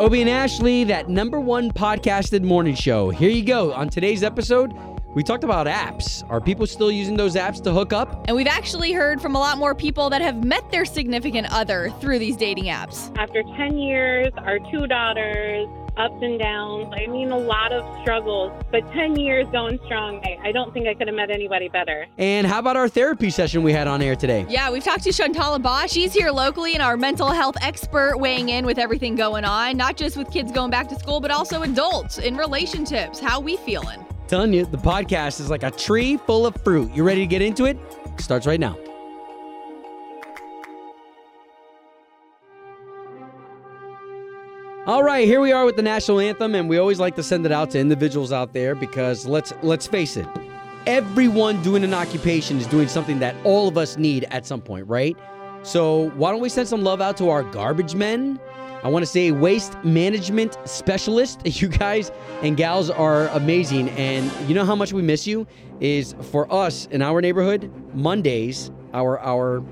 Obie and Ashley, that number one podcasted morning show. Here you go. On today's episode, we talked about apps. Are people still using those apps to hook up? And we've actually heard from a lot more people that have met their significant other through these dating apps. After 10 years, our two daughters, ups and downs. I mean, a lot of struggles, but 10 years going strong. I, I don't think I could have met anybody better. And how about our therapy session we had on air today? Yeah, we've talked to Chantal Bosch. She's here locally and our mental health expert weighing in with everything going on, not just with kids going back to school, but also adults in relationships. How we feeling? Telling you, the podcast is like a tree full of fruit. You ready to get into it? Starts right now. All right, here we are with the national anthem, and we always like to send it out to individuals out there because let's let's face it, everyone doing an occupation is doing something that all of us need at some point, right? So why don't we send some love out to our garbage men? I want to say waste management specialist. You guys and gals are amazing, and you know how much we miss you. Is for us in our neighborhood Mondays, our our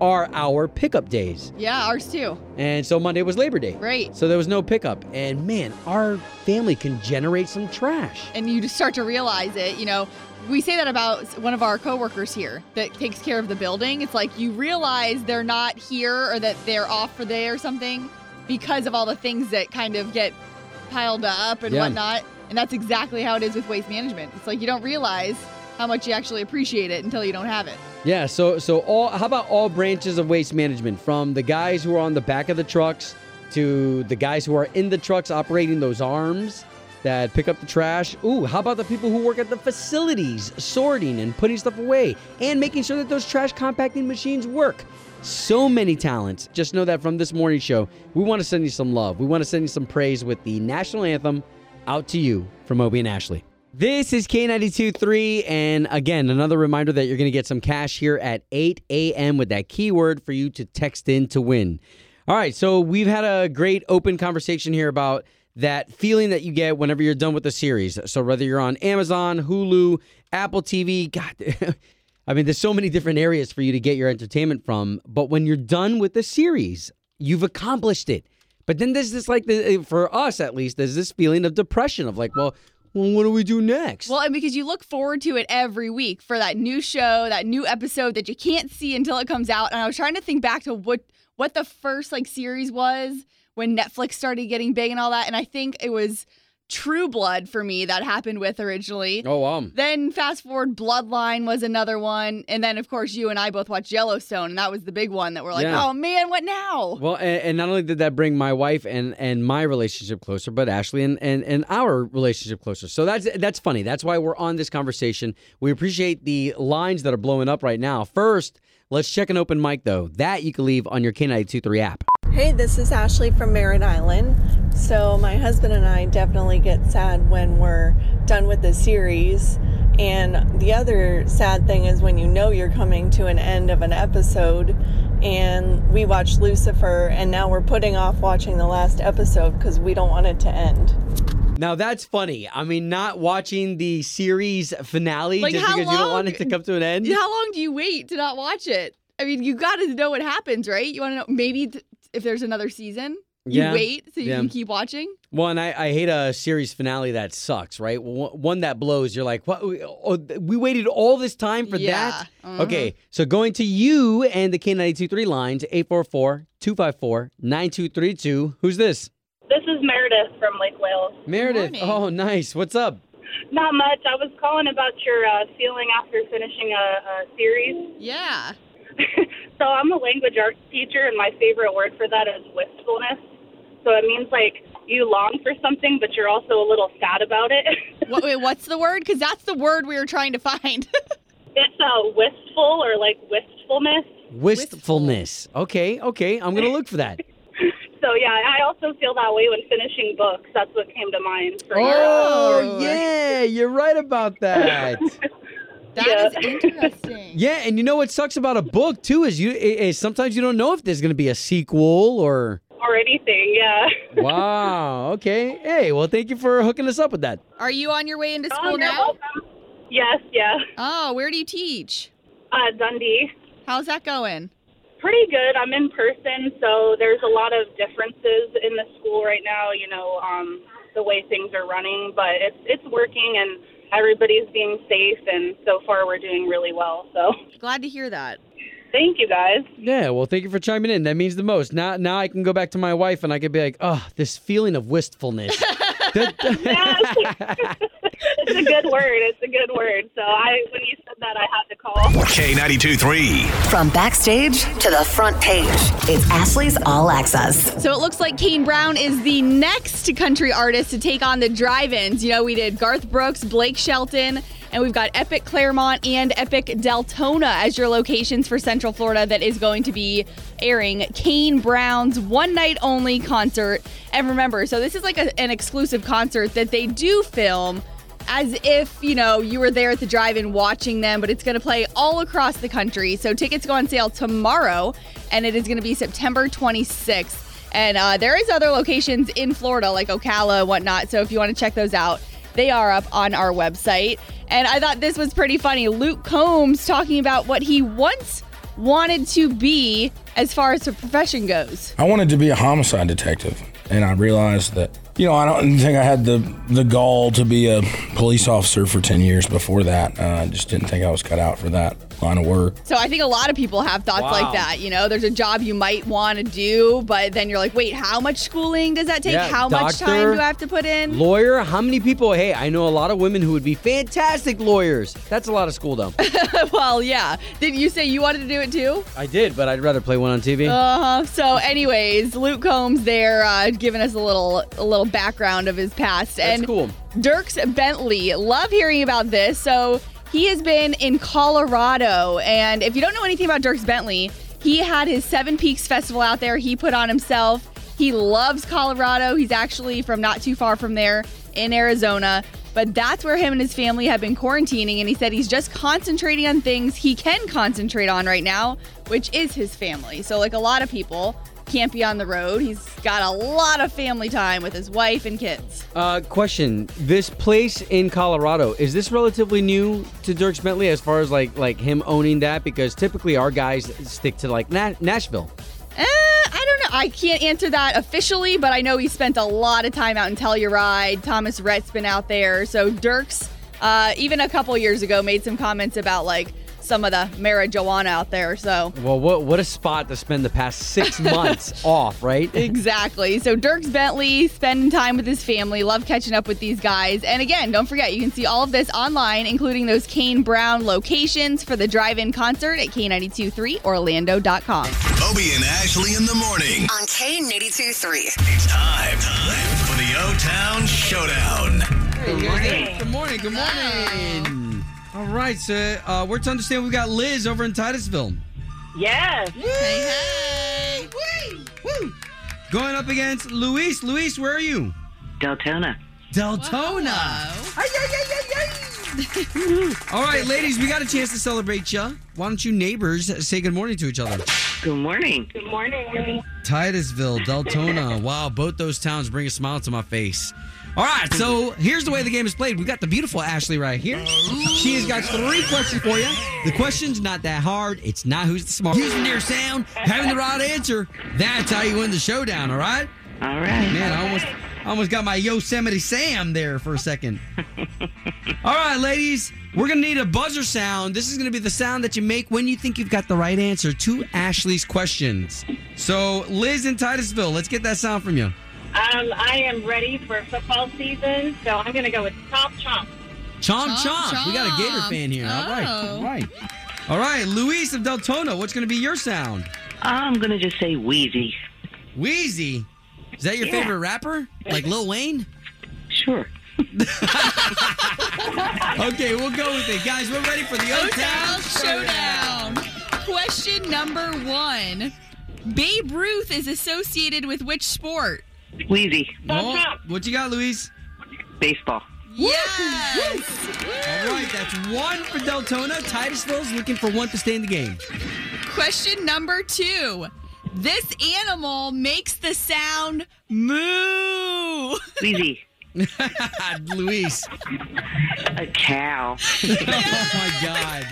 are our pickup days. Yeah, ours too. And so Monday was Labor Day. Right. So there was no pickup. And man, our family can generate some trash. And you just start to realize it, you know. We say that about one of our coworkers here that takes care of the building. It's like you realize they're not here or that they're off for the day or something because of all the things that kind of get piled up and Yeah. whatnot. And that's exactly how it is with waste management. It's like you don't realize how much you actually appreciate it until you don't have it. Yeah, so so all how about all branches of waste management from the guys who are on the back of the trucks to the guys who are in the trucks operating those arms that pick up the trash. Ooh, how about the people who work at the facilities sorting and putting stuff away and making sure that those trash compacting machines work. So many talents. Just know that from this morning show, we want to send you some love. We want to send you some praise with the national anthem out to you from Obie and Ashley. This is K92.3, and again, another reminder that you're going to get some cash here at 8 a.m. with that keyword for you to text in to win. All right, so we've had a great open conversation here about that feeling that you get whenever you're done with the series. So whether you're on Amazon, Hulu, Apple TV, God, I mean, there's so many different areas for you to get your entertainment from. But when you're done with the series, you've accomplished it. But then there's this like the for us at least, there's this feeling of depression of like, well, well, what do we do next? Well, and because you look forward to it every week for that new show, that new episode that you can't see until it comes out. And I was trying to think back to what what the first like series was when Netflix started getting big and all that. And I think it was True Blood for me that happened with originally. oh, um, Then fast forward, Bloodline was another one, and then of course you and I both watched Yellowstone, and that was the big one that we're like, Yeah. oh man, what now? Well, and, and not only did that bring my wife and and my relationship closer, but Ashley and, and and our relationship closer. So that's that's funny. That's why we're on this conversation. We appreciate the lines that are blowing up right now. First, let's check an open mic though. That you can leave on your K923 app. Hey, this is Ashley from Merritt Island. So, my husband and I definitely get sad when we're done with the series. And the other sad thing is when you know you're coming to an end of an episode. And we watched Lucifer, and now we're putting off watching the last episode because we don't want it to end. Now that's funny. I mean, not watching the series finale Like, just because you don't want it to come to an end. How long do you wait to not watch it? I mean, you got to know what happens, right? You want to know maybe th- if there's another season. You Yeah. wait so you Yeah. can keep watching. Well, and I, I hate a series finale that sucks, right? One that blows. You're like, what? Oh, we waited all this time for Yeah. that? Mhm. Okay, so going to you and the K923 lines, 844-254-9232. Who's this? This is Meredith from Lake Wales. Meredith. morning. Oh, nice. What's up? Not much. I was calling about your uh, feeling after finishing a, a series. Yeah. so I'm a language arts teacher, and my favorite word for that is wistfulness. So it means like you long for something, but you're also a little sad about it. what, wait, what's the word? Because that's the word we were trying to find. it's uh, wistful or like wistfulness. Wistfulness. Okay, okay. I'm going to look for that. So yeah, I also feel that way when finishing books. That's what came to mind for Oh, Oh. yeah. You're right about that. That Yeah. is interesting. yeah, and you know what sucks about a book, too, is you is sometimes you don't know if there's going to be a sequel or... or anything. Yeah. Wow. Okay. Hey, well, thank you for hooking us up with that. Are you on your way into Oh, school you're now? welcome. Yes. Yeah. Oh, where do you teach? Uh, Dundee. How's that going? Pretty good. I'm in person, so there's a lot of differences in the school right now. You know, um, the way things are running, but it's it's working and everybody's being safe, and so far we're doing really well. So Glad to hear that. Thank you guys. Yeah, well, thank you for chiming in. That means the most. Now, now I can go back to my wife and I could be like, oh, this feeling of wistfulness. It's a good word. It's a good word. So I, when you said that, I had to call. K92 3. From backstage to the front page, it's Ashley's All Access. So it looks like Kane Brown is the next country artist to take on the drive-ins. You know, we did Garth Brooks, Blake Shelton, and we've got Epic Clermont and Epic Deltona as your locations for Central Florida that is going to be airing Kane Brown's one night only concert. And remember, so this is like a, an exclusive concert that they do film as if, you know, you were there at the drive-in watching them, but it's going to play all across the country. So tickets go on sale tomorrow, and it is going to be September 26th. And uh, there is other locations in Florida, like Ocala and whatnot. So if you want to check those out, they are up on our website. And I thought this was pretty funny. Luke Combs talking about what he once wanted to be as far as the profession goes. I wanted to be a homicide detective, and I realized that you know I don't think I had the the gall to be a police officer for ten years before that. Uh, I just didn't think I was cut out for that line of work. So I think a lot of people have thoughts Wow. like that. You know, there's a job you might want to do, but then you're like, wait, how much schooling does that take? Yeah, how much time do I have to put in? Lawyer, how many people? Hey, I know a lot of women who would be fantastic lawyers. That's a lot of school, though. well, yeah. Did you say you wanted to do it too? I did, but I'd rather play one on TV. Uh huh. So, anyways, Luke Combs there, uh, giving us a little a little background of his past, That's and cool. Dierks Bentley. Love hearing about this. So he has been in Colorado, and if you don't know anything about Dierks Bentley, he had his Seven Peaks Festival out there. He put on himself. He loves Colorado. He's actually from not too far from there in Arizona. But that's where him and his family have been quarantining, and he said he's just concentrating on things he can concentrate on right now, which is his family. So, like a lot of people, can't be on the road. He's got a lot of family time with his wife and kids. Uh, question: This place in Colorado is this relatively new to Dierks Bentley as far as like like him owning that? Because typically our guys stick to like Na- Nashville. Eh, I don't know. I can't answer that officially, but I know he spent a lot of time out in Telluride. Thomas Rhett's been out there. So Dierks, uh, even a couple years ago, made some comments about like some of the marijuana out there. So Well, what what a spot to spend the past six months off, right? exactly. So Dierks Bentley spending time with his family. Love catching up with these guys. And again, don't forget you can see all of this online, including those Kane Brown locations for the drive-in concert at K923Orlando.com. Obie and Ashley in the morning. On K82 3. It's time, time for the O Town Showdown. Good morning. Good morning. Good morning. All right, so uh, we're to understand we've got Liz over in Titusville. Yes. Hey, hey. Woo! Woo! Going up against Luis. Luis, where are you? Deltona. Deltona. Ay, ay, ay, ay, ay. All right, ladies, we got a chance to celebrate ya. Why don't you neighbors say good morning to each other? Good morning. Good morning. Titusville, Deltona. Wow, both those towns bring a smile to my face. All right, so here's the way the game is played. We've got the beautiful Ashley right here. She has got three questions for you. The question's not that hard. It's not who's the smart. Using their sound, having the right answer. That's how you win the showdown, all right? All right. Man, I almost I almost got my Yosemite Sam there for a second. All right, ladies, we're gonna need a buzzer sound. This is gonna be the sound that you make when you think you've got the right answer to Ashley's questions. So, Liz in Titusville, let's get that sound from you. Um, I am ready for football season, so I'm going to go with Chomp Chomp. Chomp Chomp, chomp. We got a Gator fan here. All right, Oh. all right, all right. Luis of Deltona, what's gonna be your sound? I'm going to just say Wheezy. Wheezy. Is that your Yeah. favorite rapper? Like Lil Wayne? Sure. Okay, we'll go with it, guys. We're ready for the O Town Showdown. Question number one. Babe Ruth is associated with which sport? Wheezy. Oh, what you got, Louise? Baseball. Yes. All right, that's one for Deltona. Titusville's looking for one to stay in the game. Question number two. This animal makes the sound moo. Wheezy. Luis. A cow. Oh my God.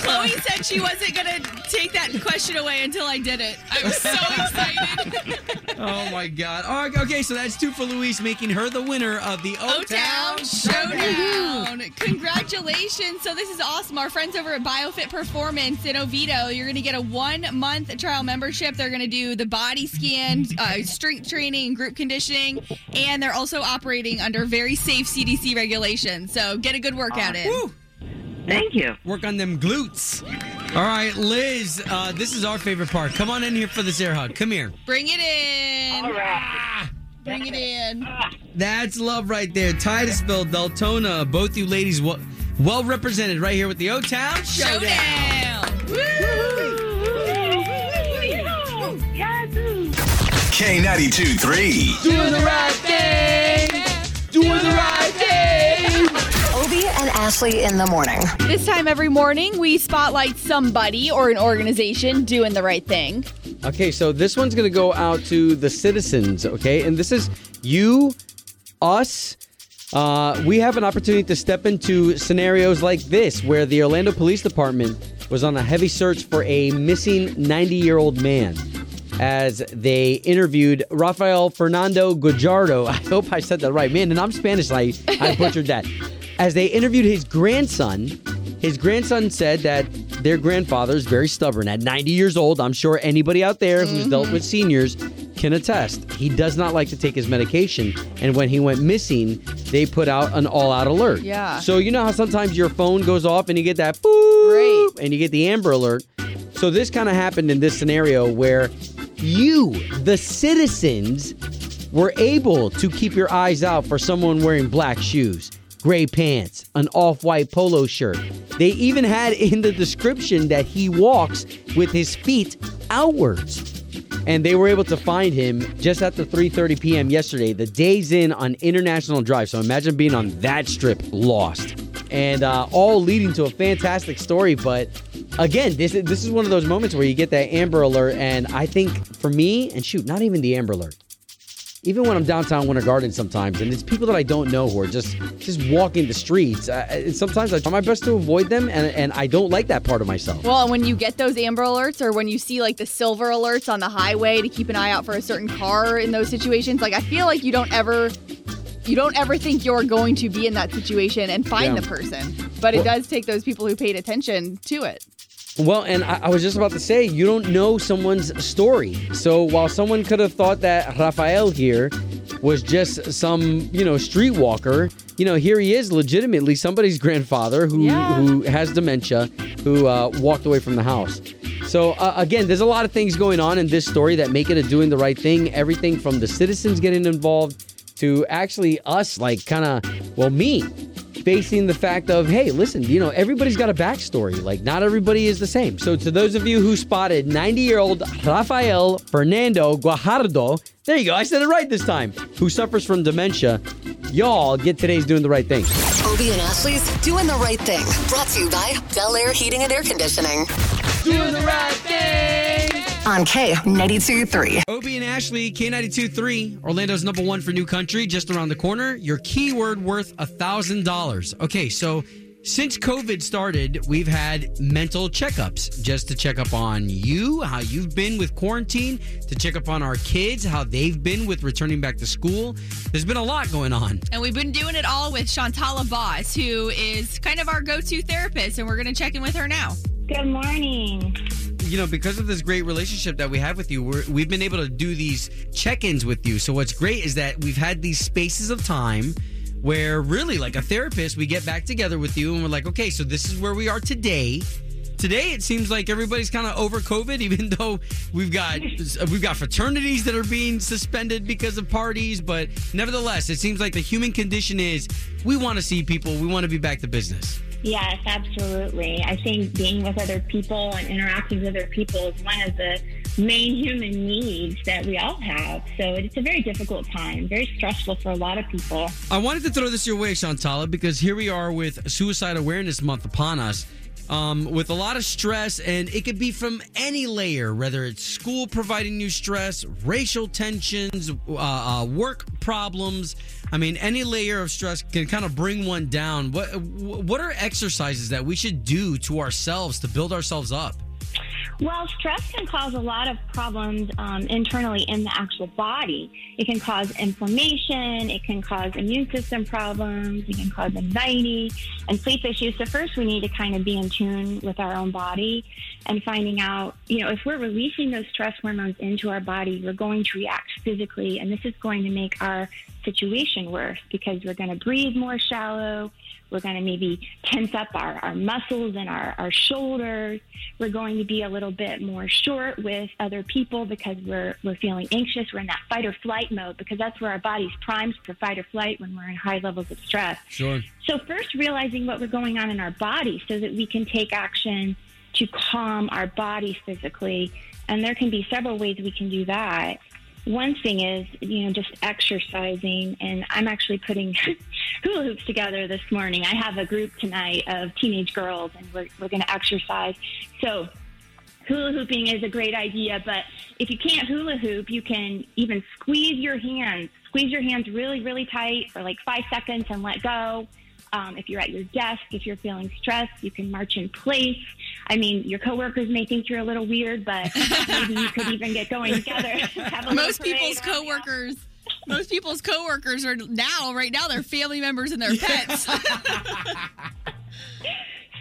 Chloe said she wasn't gonna take that question away until I did it. I was so excited. Oh my God. Okay, so that's two for Luis, making her the winner of the O O-Town Showdown. Congratulations. So this is awesome. Our friends over at BioFit Performance in Oviedo, you're going to get a one-month trial membership. They're going to do the body scan, uh, strength training, group conditioning, and they're also operating under very safe CDC regulations. So get a good workout in. Woo! Thank you. Work on them glutes. All right, Liz, uh, this is our favorite part. Come on in here for this air hug. Come here. Bring it in. All right. Bring it in. That's love right there. Titusville, Deltona, both you ladies well, well represented right here with the O Town Showdown. Showdown. K92 3. Doing the right thing. Doing the right thing. Obie and Ashley in the morning. This time every morning, we spotlight somebody or an organization doing the right thing. Okay, so this one's going to go out to the citizens, okay? And this is you, us. Uh, we have an opportunity to step into scenarios like this where the Orlando Police Department was on a heavy search for a missing 90 year old man as they interviewed Rafael Fernando Guajardo. I hope I said that right. Man, and I'm Spanish, I, I butchered that. As they interviewed his grandson, his grandson said that their grandfather is very stubborn. At 90 years old, I'm sure anybody out there who's mm-hmm. dealt with seniors can attest. He does not like to take his medication. And when he went missing, they put out an all out alert. Yeah. So, you know how sometimes your phone goes off and you get that boop, Right. and you get the Amber Alert? So, this kind of happened in this scenario where you, the citizens, were able to keep your eyes out for someone wearing black shoes, gray pants, an off white polo shirt. They even had in the description that he walks with his feet outwards. And they were able to find him just after 3:30 p.m. yesterday, the days in on International Drive. So imagine being on that strip lost. And uh, all leading to a fantastic story, but again, this is, this is one of those moments where you get that Amber Alert, and I think for me, and shoot, not even the Amber Alert, even when I'm downtown Winter Garden sometimes, and it's people that I don't know who are just just walking the streets. Uh, and sometimes I try my best to avoid them, and and I don't like that part of myself. Well, when you get those Amber Alerts or when you see like the silver alerts on the highway to keep an eye out for a certain car in those situations, like I feel like you don't ever you don't ever think you're going to be in that situation and find Yeah. the person. But it Well- does take those people who paid attention to it. Well, and I, I was just about to say, you don't know someone's story. So while someone could have thought that Rafael here was just some, you know, streetwalker, you know, here he is legitimately somebody's grandfather who Yeah. who has dementia, who uh, walked away from the house. So uh, again, there's a lot of things going on in this story that make it a doing the right thing. Everything from the citizens getting involved to actually us, like kind of, well, me facing the fact of, hey, listen, you know, everybody's got a backstory. Like, not everybody is the same. So, to those of you who spotted 90 year old Rafael Fernando Guajardo, there you go, I said it right this time, who suffers from dementia, y'all get today's doing the right thing. Obie and Ashley's doing the right thing. Brought to you by Bel Air Heating and Air Conditioning. Doing the right thing. On K92 3. Obie and Ashley, K92 3, Orlando's number one for new country, just around the corner. Your keyword worth a $1,000. Okay, so since COVID started, we've had mental checkups just to check up on you, how you've been with quarantine, to check up on our kids, how they've been with returning back to school. There's been a lot going on. And we've been doing it all with Shantala Boss, who is kind of our go-to therapist, and we're going to check in with her now. Good morning. You know, because of this great relationship that we have with you, we're, we've been able to do these check-ins with you. So what's great is that we've had these spaces of time where really like a therapist, we get back together with you and we're like, okay, so this is where we are today. Today it seems like everybody's kind of over COVID, even though we've got we've got fraternities that are being suspended because of parties. But nevertheless, it seems like the human condition is we want to see people, we want to be back to business. Yes, absolutely. I think being with other people and interacting with other people is one of the main human needs that we all have. So it's a very difficult time, very stressful for a lot of people. I wanted to throw this your way, Shantala, because here we are with Suicide Awareness Month upon us. Um, with a lot of stress, and it could be from any layer, whether it's school providing you stress, racial tensions, uh, uh, work problems. I mean, any layer of stress can kind of bring one down. What what are exercises that we should do to ourselves to build ourselves up? Well, stress can cause a lot of problems um, internally in the actual body. It can cause inflammation, it can cause immune system problems, it can cause anxiety and sleep issues. So, first, we need to kind of be in tune with our own body and finding out, you know, if we're releasing those stress hormones into our body, we're going to react physically, and this is going to make our situation worse because we're going to breathe more shallow. We're going to maybe tense up our, our muscles and our, our shoulders. We're going to be a little bit more short with other people because we're, we're feeling anxious. We're in that fight or flight mode because that's where our body's primed for fight or flight when we're in high levels of stress. Sure. So, first, realizing what we're going on in our body so that we can take action to calm our body physically. And there can be several ways we can do that one thing is, you know, just exercising. And I'm actually putting hula hoops together this morning. I have a group tonight of teenage girls, and we're, we're going to exercise. So, hula hooping is a great idea, but if you can't hula hoop, you can even squeeze your hands. Squeeze your hands really, really tight for like five seconds and let go. Um, if you're at your desk, if you're feeling stressed, you can march in place. I mean, your coworkers may think you're a little weird, but maybe you could even get going together. most people's coworkers. Most people's coworkers are now, right now, they're family members and their pets.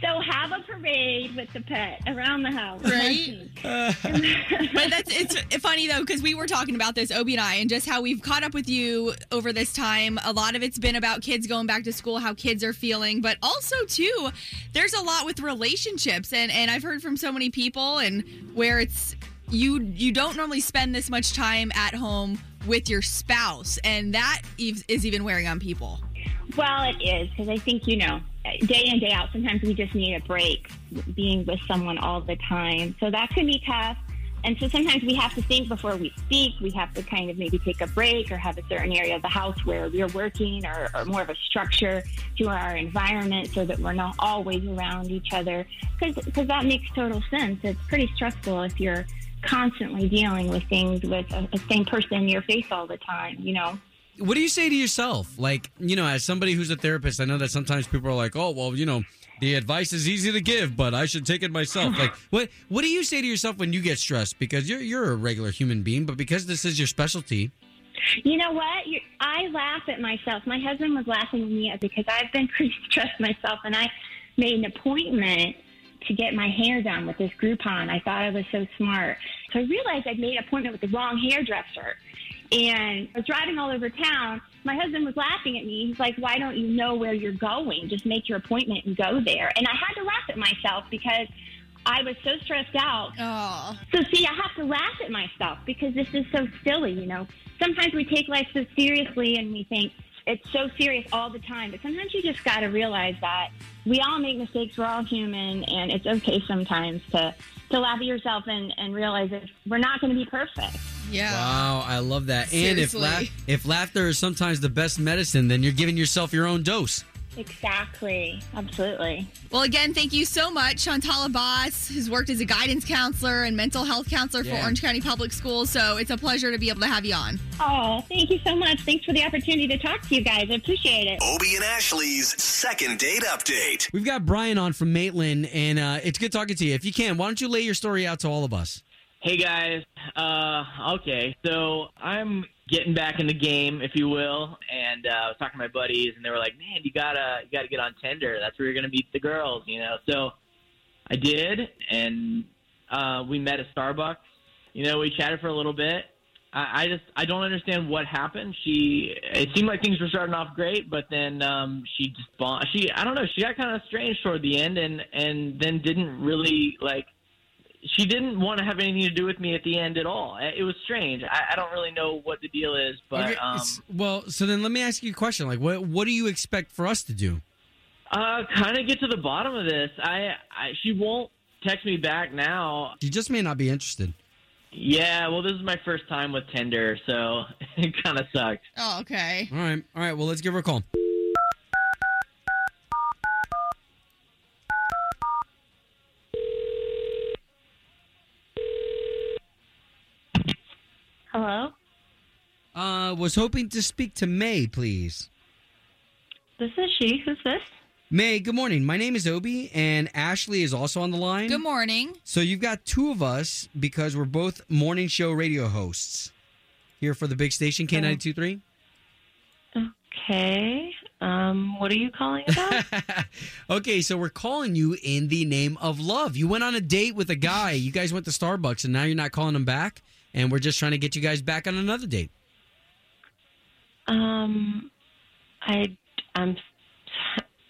So have a parade with the pet around the house. Right. but that's it's funny though because we were talking about this Obie and I and just how we've caught up with you over this time. A lot of it's been about kids going back to school, how kids are feeling, but also too, there's a lot with relationships and and I've heard from so many people and where it's you you don't normally spend this much time at home with your spouse and that is even wearing on people. Well, it is because I think you know day in day out sometimes we just need a break being with someone all the time. So that can be tough. And so sometimes we have to think before we speak. We have to kind of maybe take a break or have a certain area of the house where we're working or, or more of a structure to our environment so that we're not always around each other. Because that makes total sense. It's pretty stressful if you're constantly dealing with things with a, a same person in your face all the time you know what do you say to yourself? Like, you know, as somebody who's a therapist, I know that sometimes people are like, "Oh, well, you know, the advice is easy to give, but I should take it myself." like, what what do you say to yourself when you get stressed? Because you're you're a regular human being, but because this is your specialty. You know what? you I laugh at myself. My husband was laughing at me because I've been pretty stressed myself, and I made an appointment to get my hair done with this Groupon. I thought I was so smart. So I realized I'd made an appointment with the wrong hairdresser. And I was driving all over town. My husband was laughing at me. He's like, Why don't you know where you're going? Just make your appointment and go there. And I had to laugh at myself because I was so stressed out. Oh. So, see, I have to laugh at myself because this is so silly, you know. Sometimes we take life so seriously and we think, it's so serious all the time. But sometimes you just got to realize that we all make mistakes. We're all human, and it's okay sometimes to to laugh at yourself and, and realize that we're not going to be perfect. Yeah. Wow, I love that. And if la- if laughter is sometimes the best medicine, then you're giving yourself your own dose. Exactly. Absolutely. Well, again, thank you so much, Chantal Abbas, who's worked as a guidance counselor and mental health counselor for Orange County Public Schools. So it's a pleasure to be able to have you on. Oh, thank you so much. Thanks for the opportunity to talk to you guys. I appreciate it. Obie and Ashley's second date update. We've got Brian on from Maitland, and uh, it's good talking to you. If you can, why don't you lay your story out to all of us? Hey guys, uh, okay, so I'm getting back in the game, if you will, and uh, I was talking to my buddies, and they were like, "Man, you gotta, you gotta get on Tinder. That's where you're gonna meet the girls," you know. So I did, and uh, we met at Starbucks. You know, we chatted for a little bit. I, I just, I don't understand what happened. She, it seemed like things were starting off great, but then um, she just, bon- she, I don't know, she got kind of strange toward the end, and and then didn't really like she didn't want to have anything to do with me at the end at all. It was strange. I, I don't really know what the deal is, but Okay, um, well, so then let me ask you a question. Like, what what do you expect for us to do? uh, kind of get to the bottom of this. I, I she won't text me back now. She just may not be interested. Yeah, well, this is my first time with Tinder, so it kind of sucked. Oh, okay. All right, all right. Well, let's give her a call. Hello. Uh, was hoping to speak to May, please. This is she. Who's this? May, good morning. My name is Obie, and Ashley is also on the line. Good morning. So you've got two of us because we're both morning show radio hosts here for the big station K923. Okay. Um, what are you calling about? okay, so we're calling you in the name of love. You went on a date with a guy. You guys went to Starbucks, and now you're not calling him back. And we're just trying to get you guys back on another date. um, I, I'm,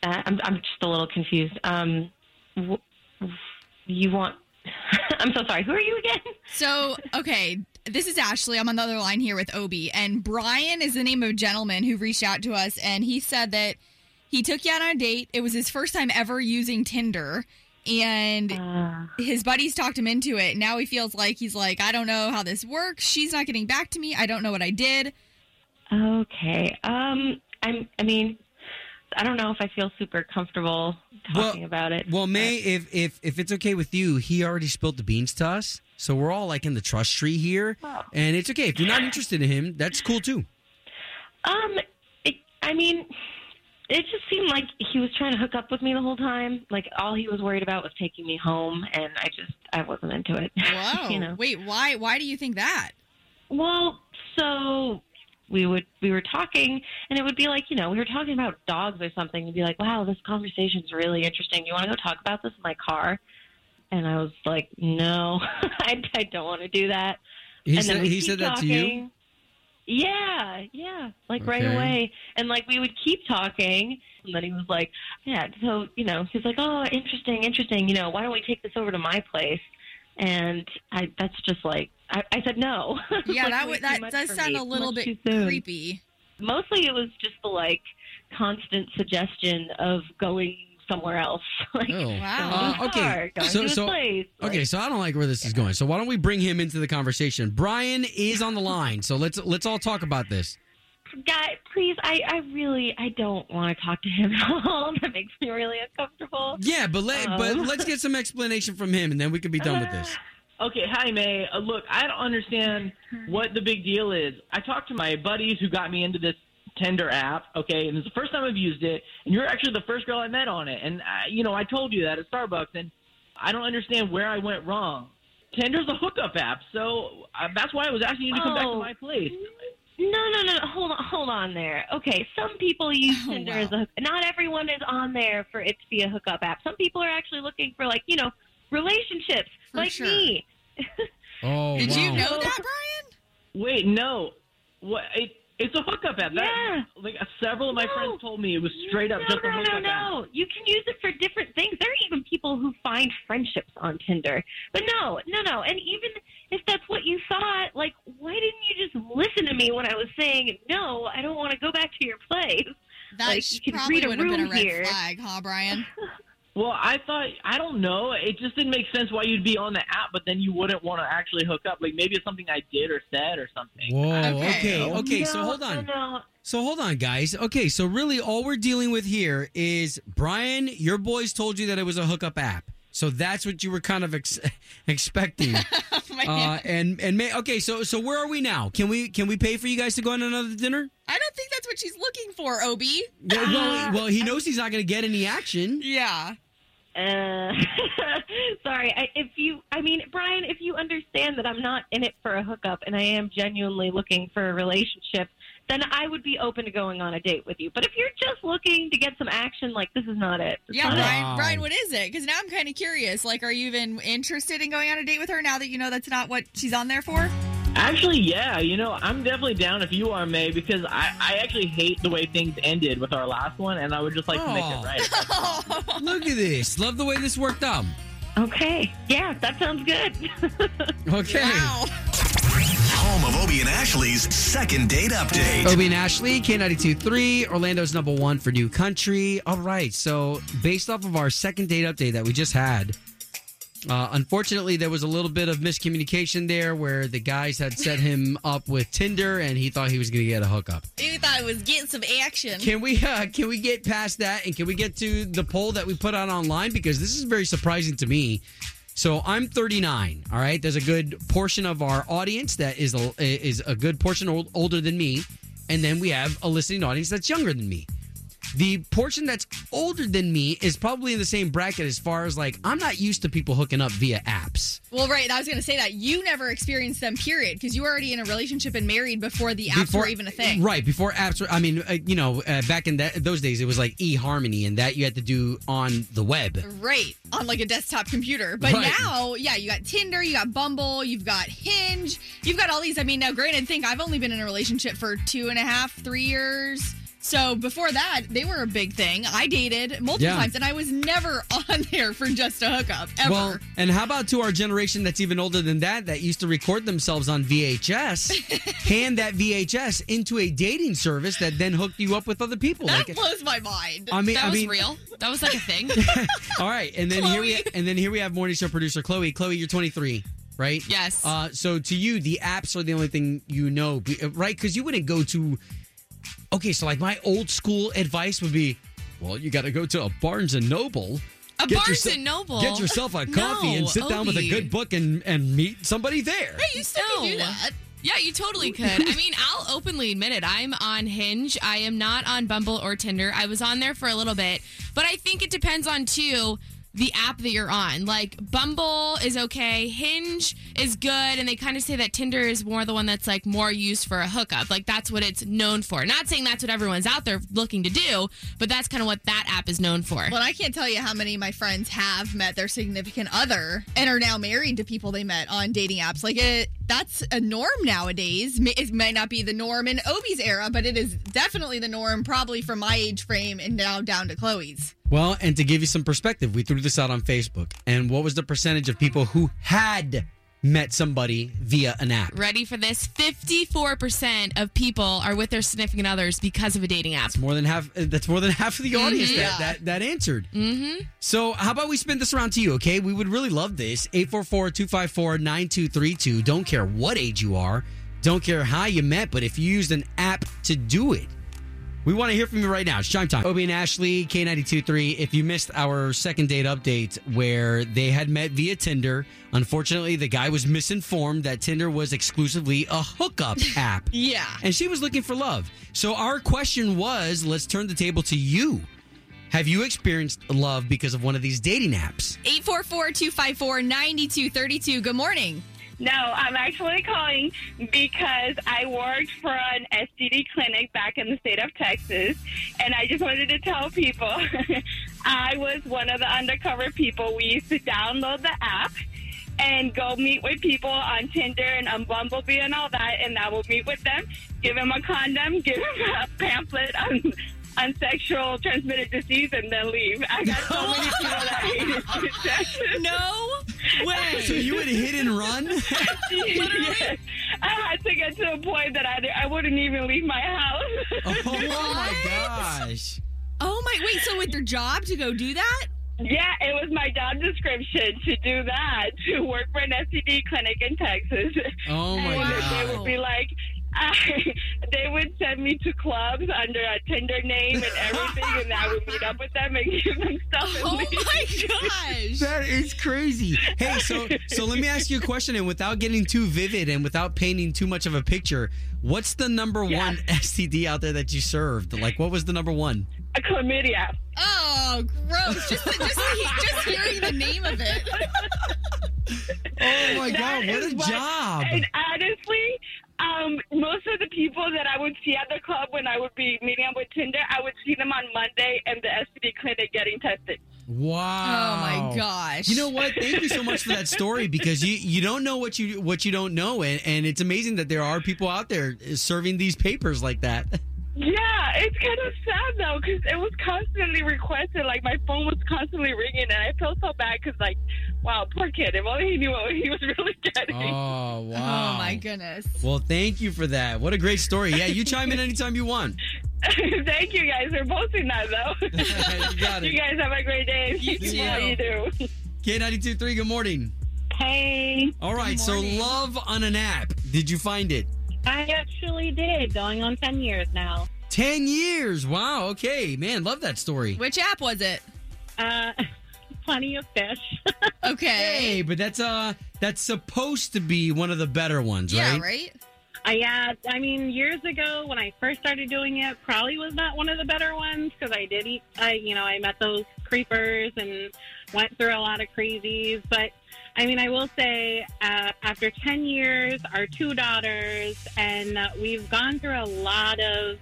I'm, I'm just a little confused. Um, w- you want? I'm so sorry. Who are you again? So, okay, this is Ashley. I'm on the other line here with Obie, and Brian is the name of a gentleman who reached out to us, and he said that he took you out on a date. It was his first time ever using Tinder, and his buddies talked him into it. Now he feels like he's like, I don't know how this works. She's not getting back to me. I don't know what I did. Okay. Um, I'm. I mean, I don't know if I feel super comfortable talking about it. Well, May, if if if it's okay with you, he already spilled the beans to us, so we're all like in the trust tree here, and it's okay if you're not interested in him. That's cool too. Um, it, I mean, it just seemed like he was trying to hook up with me the whole time. Like all he was worried about was taking me home, and I just I wasn't into it. Whoa. you know. Wait, why? Why do you think that? Well, so we would we were talking, and it would be like you know we were talking about dogs or something. You'd be like, "Wow, this conversation's really interesting. You want to go talk about this in my car?" And I was like, "No, I, I don't want to do that." He and said- then he keep said that to you? Talking. Yeah, yeah, like right away, and like we would keep talking, and then he was like, "Yeah." So you know, he's like, "Oh, interesting, interesting. You know, why don't we take this over to my place?" And I, that's just like, I, I said no. Yeah, Like, that way would that does sound me, a little much bit creepy. Mostly, it was just the like constant suggestion of going somewhere else. like, Oh. going Uh, okay. So- so- place. Okay, so I don't like where this is going. So why don't we bring him into the conversation? Brian is on the line, so let's let's all talk about this. Guy, please, I, I really, I don't want to talk to him at all. That makes me really uncomfortable. Yeah, but let but Um, let's get some explanation from him, and then we can be done with this. Okay, hi May. Uh, look, I don't understand what the big deal is. I talked to my buddies who got me into this Tinder app. Okay, and it's the first time I've used it, and you're actually the first girl I met on it. And I, you know, I told you that at Starbucks, and I don't understand where I went wrong. Tinder's a hookup app, so uh, that's why I was asking you to come back to Oh. my place. No, no, no, no. Hold on, hold on there. Okay, some people use Oh, Tinder as a hook. Not everyone is on there for it to be a hookup app. Some people are actually looking for like you know relationships, For like sure. me. Oh, Did you know that, Brian? Wait, no. What? It, it's a hookup app. That, Yeah. Like several of my No. friends told me, it was straight up no, just a no, hookup no, app. no. You can use it for different things. There are even people who find friendships on Tinder. But no, no, no. And even if that's what you thought, like, why didn't you just listen to me when I was saying no? I don't want to go back to your place. That Like, you can probably read a would have been a room red here. flag, huh, Brian? Well, I thought I don't know. It just didn't make sense why you'd be on the app, but then you wouldn't want to actually hook up. Like maybe it's something I did or said or something. Whoa. Okay. Okay. Okay. so hold on. No, no. So hold on, guys. Okay. So really, all we're dealing with here is Brian. Your boys told you that it was a hookup app. So that's what you were kind of ex- expecting. Oh, uh, and and may, okay. So so where are we now? Can we can we pay for you guys to go on another dinner? I don't think that's what she's looking for, Obie. Yeah, well, well, he knows he's not going to get any action. Yeah. Uh, sorry. I, if you, I mean, Brian, if you understand that I'm not in it for a hookup and I am genuinely looking for a relationship, then I would be open to going on a date with you. But if you're just looking to get some action, like this is not it. It's Yeah, not. Brian, Wow. Brian, what is it? Because now I'm kind of curious. Like, are you even interested in going on a date with her now that you know that's not what she's on there for? Actually, yeah. You know, I'm definitely down if you are May because I, I actually hate the way things ended with our last one, and I would just like to make it right. Look at this. Love the way this worked out. Okay. Yeah, that sounds good. Okay. Wow. Home of Obie and Ashley's second date update. Obie and Ashley, K92.3, Orlando's number one for new country. All right, so based off of our second date update that we just had, uh, unfortunately, there was a little bit of miscommunication there where the guys had set him up with Tinder and he thought he was going to get a hookup. He thought it was getting some action. Can we uh, can we get past that and can we get to the poll that we put out online because this is very surprising to me. So I'm 39. All right. There's a good portion of our audience that is a, is a good portion old, older than me, and then we have a listening audience that's younger than me. The portion that's older than me is probably in the same bracket as far as like I'm not used to people hooking up via apps. Well, right. I was going to say that you never experienced them, period, because you were already in a relationship and married before the apps were even a thing. Right before apps were. I mean, uh, you know, uh, back in that, those days, it was like eHarmony, and that you had to do on the web. Right. On like a desktop computer. But Right. now, yeah, you got Tinder, you got Bumble, you've got Hinge, you've got all these. I mean, now granted, think I've only been in a relationship for two and a half, three years. So before that, they were a big thing. I dated multiple Yeah. times and I was never on there for just a hookup, ever. Well, and how about to our generation that's even older than that, that used to record themselves on VHS, hand that VHS into a dating service that then hooked you up with other people. that Like, blows my mind. I mean, that I was mean, real. That was like a thing. all right, and then here we Chloe. and then here we have morning show producer Chloe. Chloe, you're 23. Right. Yes. Uh, so to you, the apps are the only thing you know, right? Because you wouldn't go to. Okay, so like my old school advice would be, well, you got to go to a Barnes and Noble. A Get Barnes yourse- and Noble? Get yourself a coffee No, and sit down with a good book and and meet somebody there. Hey, you still can do that. Yeah, you totally could. I mean, I'll openly admit it. I'm on Hinge. I am not on Bumble or Tinder. I was on there for a little bit, but I think it depends on too the app that you're on. Like Bumble is okay, Hinge is good, and they kind of say that Tinder is more the one that's like more used for a hookup. Like that's what it's known for. Not saying that's what everyone's out there looking to do, but that's kind of what that app is known for. Well, I can't tell you how many of my friends have met their significant other and are now married to people they met on dating apps. Like it, that's a norm nowadays. It might not be the norm in Obie's era, but it is definitely the norm, probably from my age frame and now down to Chloe's. Well, and to give you some perspective, we threw this out on Facebook. And what was the percentage of people who had met somebody via an app? Ready for this? 54% of people are with their significant others because of a dating app. More than half. uh, That's more than half of the audience Mhm. that, Yeah. that that answered. Mm-hmm. So, how about we spin this around to you, okay? We would really love this. 844-254-9232. Don't care what age you are. Don't care how you met, but if you used an app to do it. We want to hear from you right now. It's chime time. Obie and Ashley, K92.3. If you missed our second date update where they had met via Tinder, unfortunately, the guy was misinformed that Tinder was exclusively a hookup app. Yeah. And she was looking for love. So our question was let's turn the table to you. Have you experienced love because of one of these dating apps? 844-254-9232. Good morning. No, I'm actually calling because I worked for an STD clinic back in the state of Texas, and I just wanted to tell people I was one of the undercover people. We used to download the app and go meet with people on Tinder and on Bumblebee and all that, and I would meet with them, give them a condom, give them a pamphlet on on sexual transmitted disease, and then leave. I got so many people that hated Texas. No way. So you would hit and run? Yes. I had to get to a point that I, I wouldn't even leave my house. Oh my gosh. Oh my, wait, so with your job to go do that? Yeah, it was my job description to do that, to work for an STD clinic in Texas. Oh my and God. They would be like, I, they would send me to clubs under a Tinder name and everything, and I would meet up with them and give them stuff. Oh leave. my gosh. That is crazy. Hey, so so let me ask you a question, and without getting too vivid and without painting too much of a picture, what's the number one STD out there that you served? Like, what was the number one? A chlamydia. Oh, gross. Just, just, just hearing the name of it. Oh my That God, What a job! And honestly, um, most of the people that I would see at the club when I would be meeting up with Tinder, I would see them on Monday in the STD clinic getting tested. Wow. Oh my gosh. You know what? Thank you so much for that story because you you don't know what you what you don't know, and, and it's amazing that there are people out there serving these papers like that. Yeah, it's kind of sad though because it was constantly requested. Like my phone was constantly ringing, and I felt so bad because, like, wow, poor kid. If only he knew what he was really getting. Oh wow! Oh my goodness. Well, thank you for that. What a great story. Yeah, you chime in anytime you want. Thank you guys for posting that though. you got it. You guys have a great day. You too. Yeah, you do. K ninety two three. Good morning. Hey. All right. So love on an app. Did you find it? I actually did, going on 10 years now. Ten years. Wow. Okay, man. Love that story. Which app was it? Uh, plenty of fish. Okay. Hey, but that's uh that's supposed to be one of the better ones, right? Yeah, right? right? Uh, yeah, I mean, years ago when I first started doing it, probably was not one of the better ones because I did eat. I, you know, I met those creepers and went through a lot of crazies. But I mean, I will say, uh, after ten years, our two daughters, and uh, we've gone through a lot of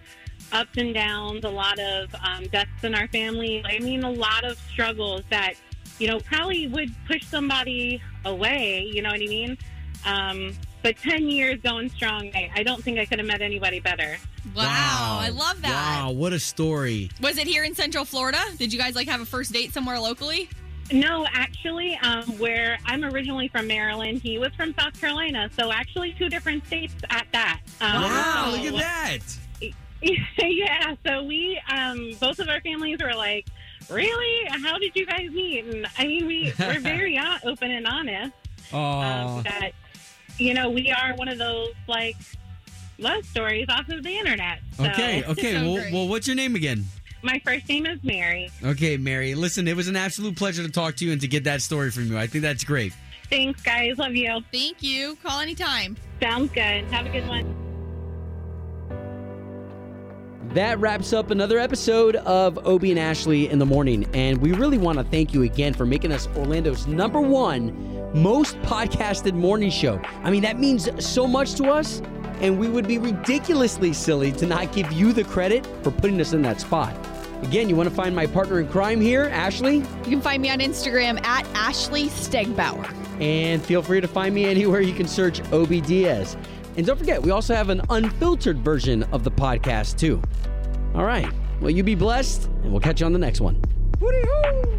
ups and downs, a lot of um, deaths in our family. I mean, a lot of struggles that you know probably would push somebody away. You know what I mean? Um, but 10 years going strong, I, I don't think I could have met anybody better. Wow, I love that. Wow, what a story. Was it here in Central Florida? Did you guys like have a first date somewhere locally? No, actually, um, where I'm originally from Maryland, he was from South Carolina. So actually, two different states at that. Um, Wow, so- look at that. yeah, so we, um, both of our families were like, really? How did you guys meet? And I mean, we, we're very uh, open and honest. Oh, um, that you know we are one of those like love stories off of the internet. So. okay, okay. Well, well, what's your name again? My first name is Mary. Okay, Mary. Listen, it was an absolute pleasure to talk to you and to get that story from you. I think that's great. Thanks, guys. Love you. Thank you. Call anytime. Sounds good. Have a good one. That wraps up another episode of Obie and Ashley in the morning. And we really want to thank you again for making us Orlando's number one most podcasted morning show. I mean, that means so much to us. And we would be ridiculously silly to not give you the credit for putting us in that spot. Again, you want to find my partner in crime here, Ashley? You can find me on Instagram at Ashley Stegbauer. And feel free to find me anywhere you can search Obie Diaz. And don't forget, we also have an unfiltered version of the podcast, too. All right. Well, you be blessed, and we'll catch you on the next one. Woody-hoo!